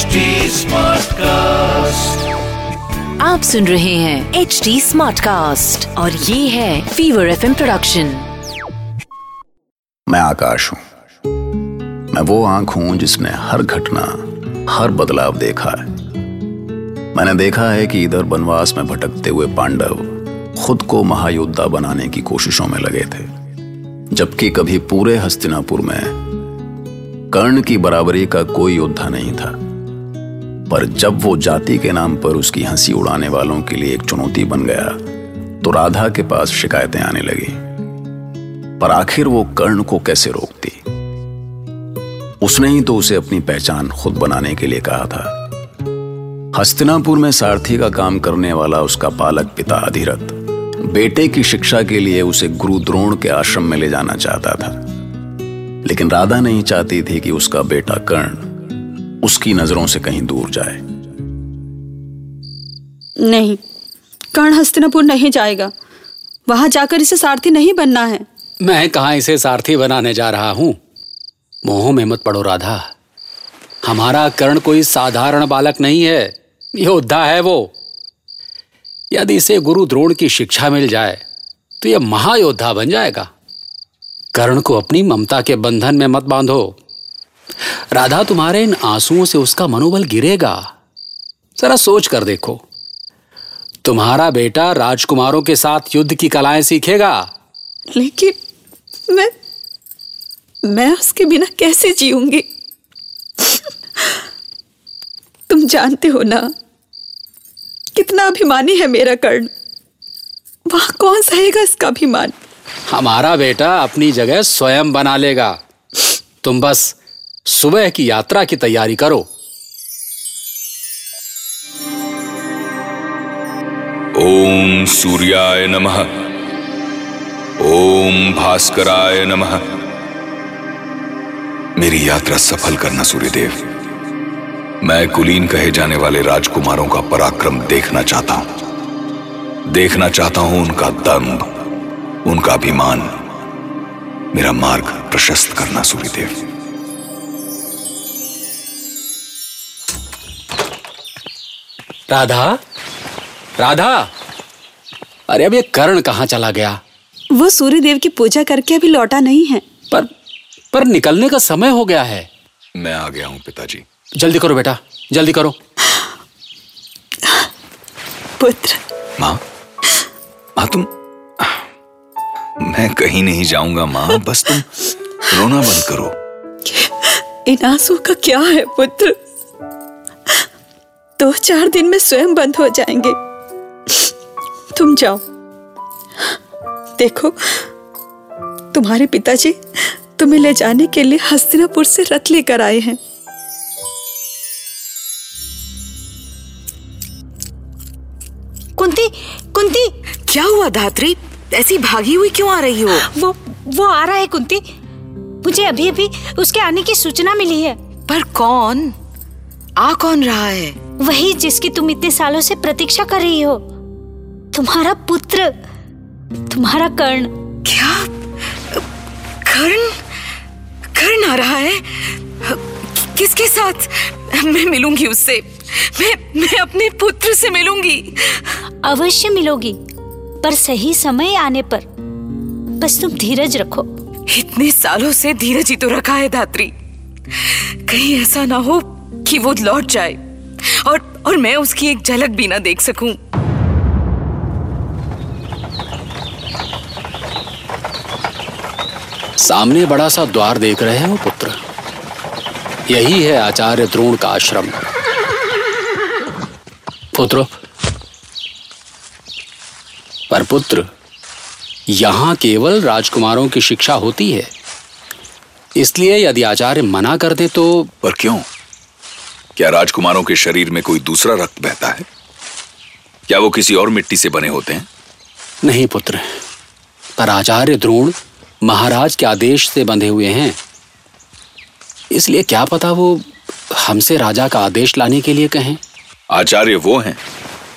HD Smartcast. आप सुन रहे हैं एच डी स्मार्ट कास्ट और ये है फीवर एफ़ प्रोडक्शन मैं आकाश हूँ। मैं वो आँख हूँ जिसने हर घटना हर बदलाव देखा है। मैंने देखा है कि इधर बनवास में भटकते हुए पांडव खुद को महायोद्धा बनाने की कोशिशों में लगे थे जबकि कभी पूरे हस्तिनापुर में कर्ण की बराबरी का कोई योद्धा नहीं था। पर जब वो जाति के नाम पर उसकी हँसी उड़ाने वालों के लिए एक चुनौती बन गया तो राधा के पास शिकायतें आने लगी। पर आखिर वो कर्ण को कैसे रोकती? उसने ही तो उसे अपनी पहचान खुद बनाने के लिए कहा था। हस्तिनापुर में सारथी का काम करने वाला उसका पालक पिता अधिरथ, बेटे की शिक्षा के लिए उसे गुरु द्रोण के आश्रम में ले जाना चाहता था। लेकिन राधा नहीं चाहती थी कि उसका बेटा कर्ण उसकी नज़रों से कहीं दूर जाए। नहीं कर्ण हस्तिनापुर नहीं जाएगा। वहाँ जाकर इसे सारथी नहीं बनना है। मैं कहा इसे सारथी बनाने जा रहा हूँ? मोह में मत पड़ो राधा। हमारा कर्ण कोई साधारण बालक नहीं है। योद्धा है वो। यदि इसे गुरु द्रोण की शिक्षा मिल जाए तो यह महायोद्धा बन जाएगा। कर्ण को अपनी ममता के बंधन में मत बांधो। राधा तुम्हारे इन आंसुओं से उसका मनोबल गिरेगा। जरा सोच कर देखो। तुम्हारा बेटा राजकुमारों के साथ युद्ध की कलाएँ सीखेगा। लेकिन मैं मैं उसके बिना कैसे जीऊँगी? तुम जानते हो ना कितना अभिमानी है मेरा कर्ण। वहाँ कौन सहेगा इसका अभिमान? हमारा बेटा अपनी जगह स्वयं बना लेगा। तुम बस सुबह की यात्रा की तैयारी करो। ओम सूर्याय नमः। ओम भास्कराय नमः। मेरी यात्रा सफल करना सूर्यदेव। मैं कुलीन कहे जाने वाले राजकुमारों का पराक्रम देखना चाहता हूँ। देखना चाहता हूँ उनका दम्भ उनका अभिमान। मेरा मार्ग प्रशस्त करना सूर्यदेव। राधा? राधा? अरे अब ये कर्ण कहाँ चला गया? वो सूर्य देव की पूजा करके अभी लौटा नहीं है। पर पर निकलने का समय हो गया है। मैं आ गया हूँ पिताजी। जल्दी करो बेटा जल्दी करो। पुत्र। माँ माँ तुम मैं कहीं नहीं जाऊँगा माँ बस तुम रोना बंद करो। इन आँसू का क्या है पुत्र? दो चार दिन में स्वयं बंद हो जाएँगे। तुम जाओ। देखो तुम्हारे पिताजी तुम्हें ले जाने के लिए हस्तिनापुर से रथ लेकर आए हैं। कुंती कुंती! क्या हुआ धात्री? ऐसी भागी हुई क्यों आ रही हो? वो वो आ रहा है कुंती। मुझे अभी अभी उसके आने की सूचना मिली है। पर कौन? आ कौन रहा है? वही जिसकी तुम इतने सालों से प्रतीक्षा कर रही हो। तुम्हारा पुत्र तुम्हारा कर्ण। क्या? कर्ण? कर्ण आ रहा है? किसके साथ मैं मिलूँगी उससे? मैं मैं अपने पुत्र से मिलूँगी। अवश्य मिलोगी पर सही समय आने पर। बस तुम धीरज रखो। इतने सालों से धीरज ही तो रखा है धात्री कहीं ऐसा ना हो कि वो लौट जाए। और मैं उसकी एक झलक भी ना देख सकूँ। सामने बड़ा सा द्वार देख रहे हो पुत्र। यही है आचार्य द्रोण का आश्रम। पुत्र। पर पुत्र यहाँ केवल राजकुमारों की शिक्षा होती है। इसलिए यदि आचार्य मना कर दे तो पर क्यों? क्या राजकुमारों के शरीर में कोई दूसरा रक्त बहता है? क्या वो किसी और मिट्टी से बने होते हैं? नहीं पुत्र। पर आचार्य द्रोण महाराज के आदेश से बंधे हुए हैं। इसलिए क्या पता वो हमसे राजा का आदेश लाने के लिए कहें। आचार्य वो हैं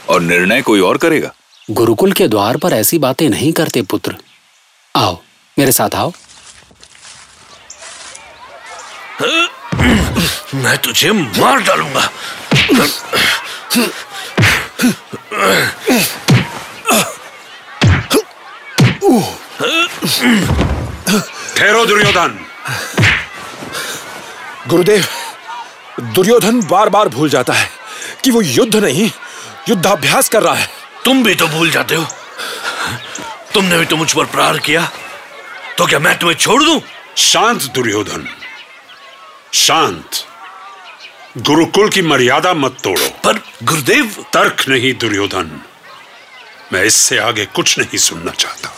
और निर्णय कोई और करेगा। गुरुकुल के द्वार पर ऐसी बातें नहीं करते पुत्र। आओ मेरे साथ आओ। मैं तुझे मार डालूँगा। ठहरो दुर्योधन। गुरुदेव दुर्योधन बार बार भूल जाता है कि वो युद्ध नहीं युद्धाभ्यास कर रहा है। तुम भी तो भूल जाते हो। तुमने भी तो मुझ पर प्रहार किया। तो क्या मैं तुम्हें छोड़ दूँ? शांत दुर्योधन शांत। गुरुकुल की मर्यादा मत तोड़ो। पर गुरुदेव तर्क नहीं दुर्योधन। मैं इससे आगे कुछ नहीं सुनना चाहता।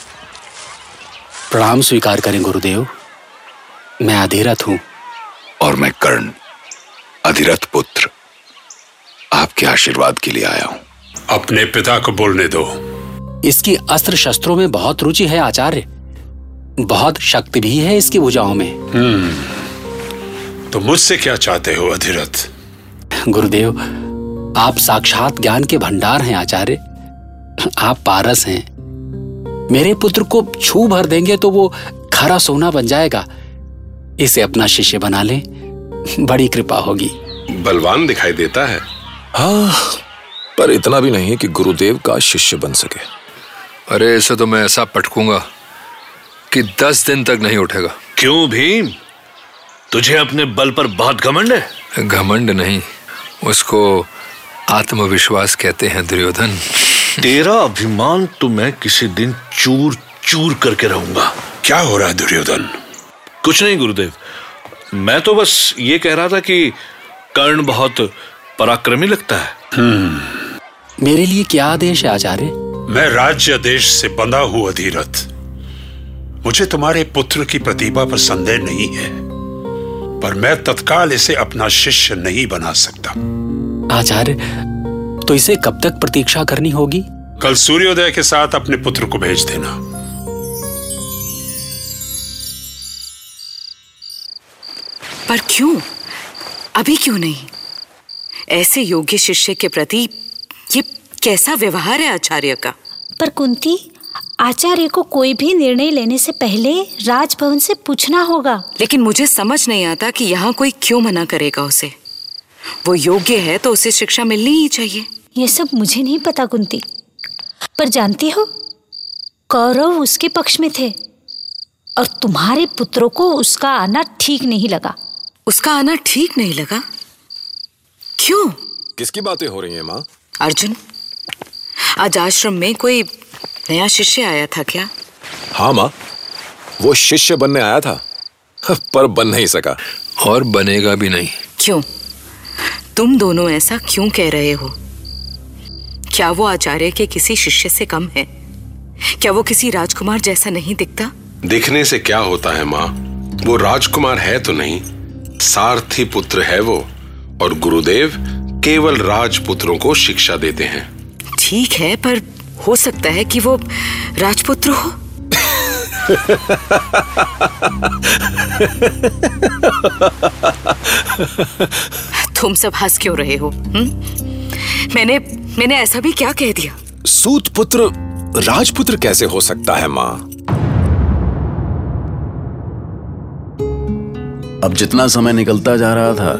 प्रणाम स्वीकार करें गुरुदेव। मैं अधीरथ हूँ। और मैं कर्ण अधिरथ पुत्र आपके आशीर्वाद के लिए आया हूँ। अपने पिता को बोलने दो। इसकी अस्त्र शस्त्रों में बहुत रुचि है आचार्य। बहुत शक्ति भी है इसकी भुजाओं में। तो मुझसे क्या चाहते हो अधिरथ? गुरुदेव आप साक्षात ज्ञान के भंडार हैं आचार्य। आप पारस हैं। मेरे पुत्र को छू भर देंगे तो वो खरा सोना बन जाएगा। इसे अपना शिष्य बना ले। बड़ी कृपा होगी। बलवान दिखाई देता है। हाँ पर इतना भी नहीं कि गुरुदेव का शिष्य बन सके। अरे इसे तो मैं ऐसा पटकूँगा कि दस दिन तक नहीं उठेगा। क्यों भीम? तुझे अपने बल पर बहुत घमंड है। घमंड नहीं उसको आत्मविश्वास कहते हैं दुर्योधन। तेरा अभिमान तो मैं किसी दिन चूर चूर करके रहूँगा। क्या हो रहा है दुर्योधन? कुछ नहीं गुरुदेव। मैं तो बस ये कह रहा था कि कर्ण बहुत पराक्रमी लगता है। मेरे लिए क्या आदेश है आचार्य? मैं राज्य देश से बंधा हूँ अधीरथ मुझे तुम्हारे पुत्र की प्रतिभा पर संदेह नहीं है। पर मैं तत्काल इसे अपना शिष्य नहीं बना सकता। आचार्य तो इसे कब तक प्रतीक्षा करनी होगी? कल सूर्योदय के साथ अपने पुत्र को भेज देना। पर क्यों? अभी क्यों नहीं? ऐसे योग्य शिष्य के प्रति ये कैसा व्यवहार है आचार्य का? पर कुंती आचार्य को कोई भी निर्णय लेने से पहले राजभवन से पूछना होगा। लेकिन मुझे समझ नहीं आता कि यहाँ कोई क्यों मना करेगा उसे। वो योग्य है तो उसे शिक्षा मिलनी ही चाहिए। ये सब मुझे नहीं पता कुंती पर जानती हो कौरव उसके पक्ष में थे और तुम्हारे पुत्रों को उसका आना ठीक नहीं लगा। उसका आना ठीक नहीं लगा? क्यों? किसकी बातें हो रही हैं माँ? अर्जुन आज आश्रम में कोई नया शिष्य आया था क्या? हाँ माँ। वो शिष्य बनने आया था। पर बन नहीं सका। और बनेगा भी नहीं। क्यों? तुम दोनों ऐसा क्यों कह रहे हो? क्या वो आचार्य के किसी शिष्य से कम है? क्या वो किसी राजकुमार जैसा नहीं दिखता? दिखने से क्या होता है माँ? वो राजकुमार है तो नहीं। सारथी पुत्र है वो। और गुरुदेव केवल राजपुत्रों को शिक्षा देते हैं। ठीक है पर हो सकता है कि वो राजपुत्र हो? तुम सब हंस क्यों रहे हो हुँ? मैंने मैंने ऐसा भी क्या कह दिया? सूत पुत्र राजपुत्र कैसे हो सकता है माँ? अब जितना समय निकलता जा रहा था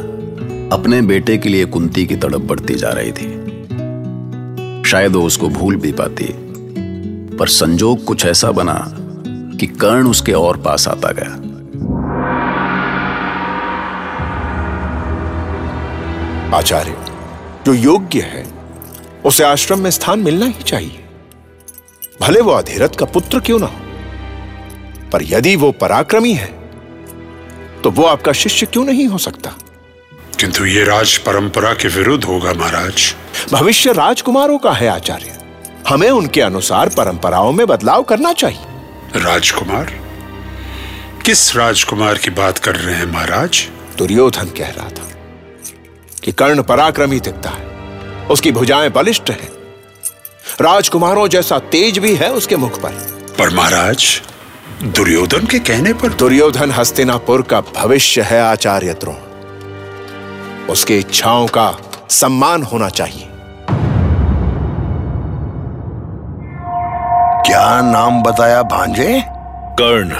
अपने बेटे के लिए कुंती की तड़प बढ़ती जा रही थी। शायद वो उसको भूल भी पाती। पर संजोग कुछ ऐसा बना कि कर्ण उसके और पास आता गया। आचार्य जो योग्य है उसे आश्रम में स्थान मिलना ही चाहिए। भले वो अधिरथ का पुत्र क्यों ना हो पर यदि वो पराक्रमी है तो वो आपका शिष्य क्यों नहीं हो सकता? किंतु ये राज परंपरा के विरुद्ध होगा महाराज। भविष्य राजकुमारों का है आचार्य। हमें उनके अनुसार परंपराओं में बदलाव करना चाहिए। राजकुमार? किस राजकुमार की बात कर रहे हैं महाराज? दुर्योधन कह रहा था कि कर्ण पराक्रमी दिखता है उसकी भुजाएँ बलिष्ठ हैं। राजकुमारों जैसा तेज भी है उसके मुख पर। पर महाराज दुर्योधन के कहने पर दुर्योधन हस्तिनापुर का भविष्य है आचार्य द्रोण। उसकी इच्छाओं का सम्मान होना चाहिए। क्या नाम बताया भांजे? कर्ण।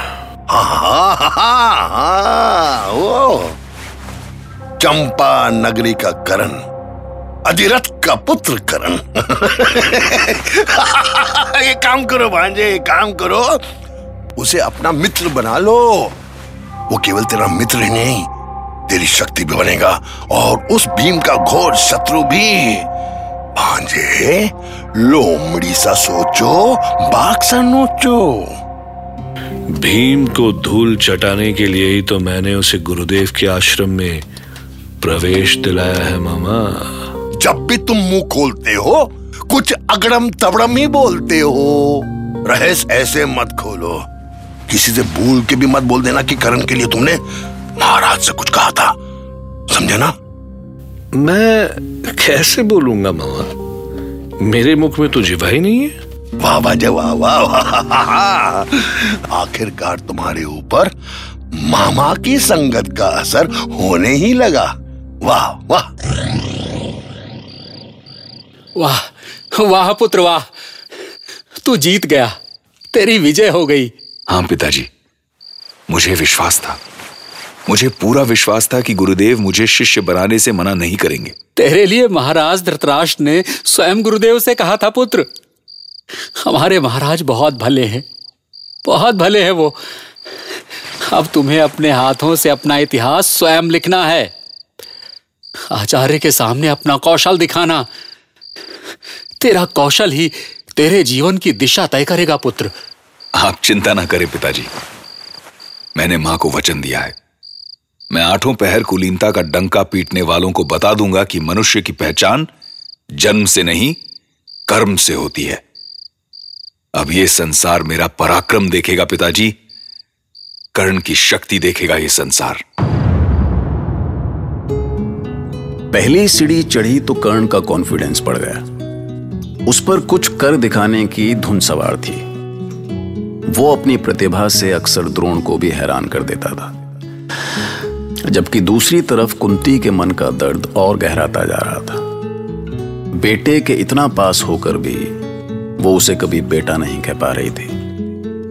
हाँ हाँ हाँ हाँ वो। चंपा नगरी का करण अधिरथ का पुत्र करण। ये काम करो भांजे ये काम करो। उसे अपना मित्र बना लो। वो केवल तेरा मित्र ही नहीं तेरी शक्ति भी बनेगा और उस भीम का घोर शत्रु भी। भांजे लोमड़ी सा सोचो बाघ सा नोचो। भीम को धूल चटाने के लिए ही तो मैंने उसे गुरुदेव के आश्रम में प्रवेश दिलाया है मामा। जब भी तुम मुँह खोलते हो कुछ अगड़म तबड़म ही बोलते हो। रहस ऐसे मत खोलो। किसी से भूल के भी मत बोल देना कि करण के लिए तुमने महाराज से कुछ कहा था। समझे ना? मैं कैसे बोलूँगा मामा? मेरे मुख में तो जिवा ही नहीं है। वाह वाह वाह वाह वाह। आखिरकार तुम्हारे ऊपर मामा की संगत का असर होने ही लगा। वाह वाह। वाह वाह पुत्र वाह। तू जीत गया। तेरी विजय हो गई। हाँ पिताजी। मुझे विश्वास था। मुझे पूरा विश्वास था कि गुरुदेव मुझे शिष्य बनाने से मना नहीं करेंगे। तेरे लिए महाराज धृतराष्ट्र ने स्वयं गुरुदेव से कहा था पुत्र। हमारे महाराज बहुत भले हैं। बहुत भले हैं वो। अब तुम्हें अपने हाथों से अपना इतिहास स्वयं लिखना है। आचार्य के सामने अपना कौशल दिखाना। तेरा कौशल ही तेरे जीवन की दिशा तय करेगा पुत्र। आप चिंता ना करें पिताजी। मैंने माँ को वचन दिया है। मैं आठों पहर कुलीनता का डंका पीटने वालों को बता दूँगा कि मनुष्य की पहचान जन्म से नहीं, कर्म से होती है। अब यह संसार मेरा पराक्रम देखेगा पिताजी, कर्ण की शक्ति देखेगा यह संसार। पहली सीढ़ी चढ़ी तो कर्ण का कॉन्फिडेंस बढ़ गया। उस पर कुछ कर दिखाने की धुन सवार थी। वो अपनी प्रतिभा से अक्सर द्रोण को भी हैरान कर देता था। जबकि दूसरी तरफ़ कुंती के मन का दर्द और गहराता जा रहा था। बेटे के इतना पास होकर भी वो उसे कभी बेटा नहीं कह पा रही थी।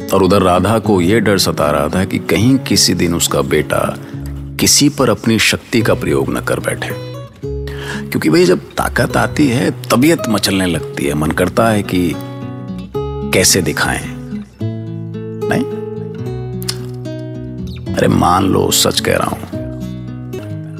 और उधर राधा को यह डर सता रहा था कि कहीं किसी दिन उसका बेटा किसी पर अपनी शक्ति का प्रयोग न कर बैठे। क्योंकि भाई जब ताकत आती है, तबीयत मचलने लगती है, मन करता है कि कैसे दिखाएँ। नहीं? अरे मान लो, सच कह रहा हूँ।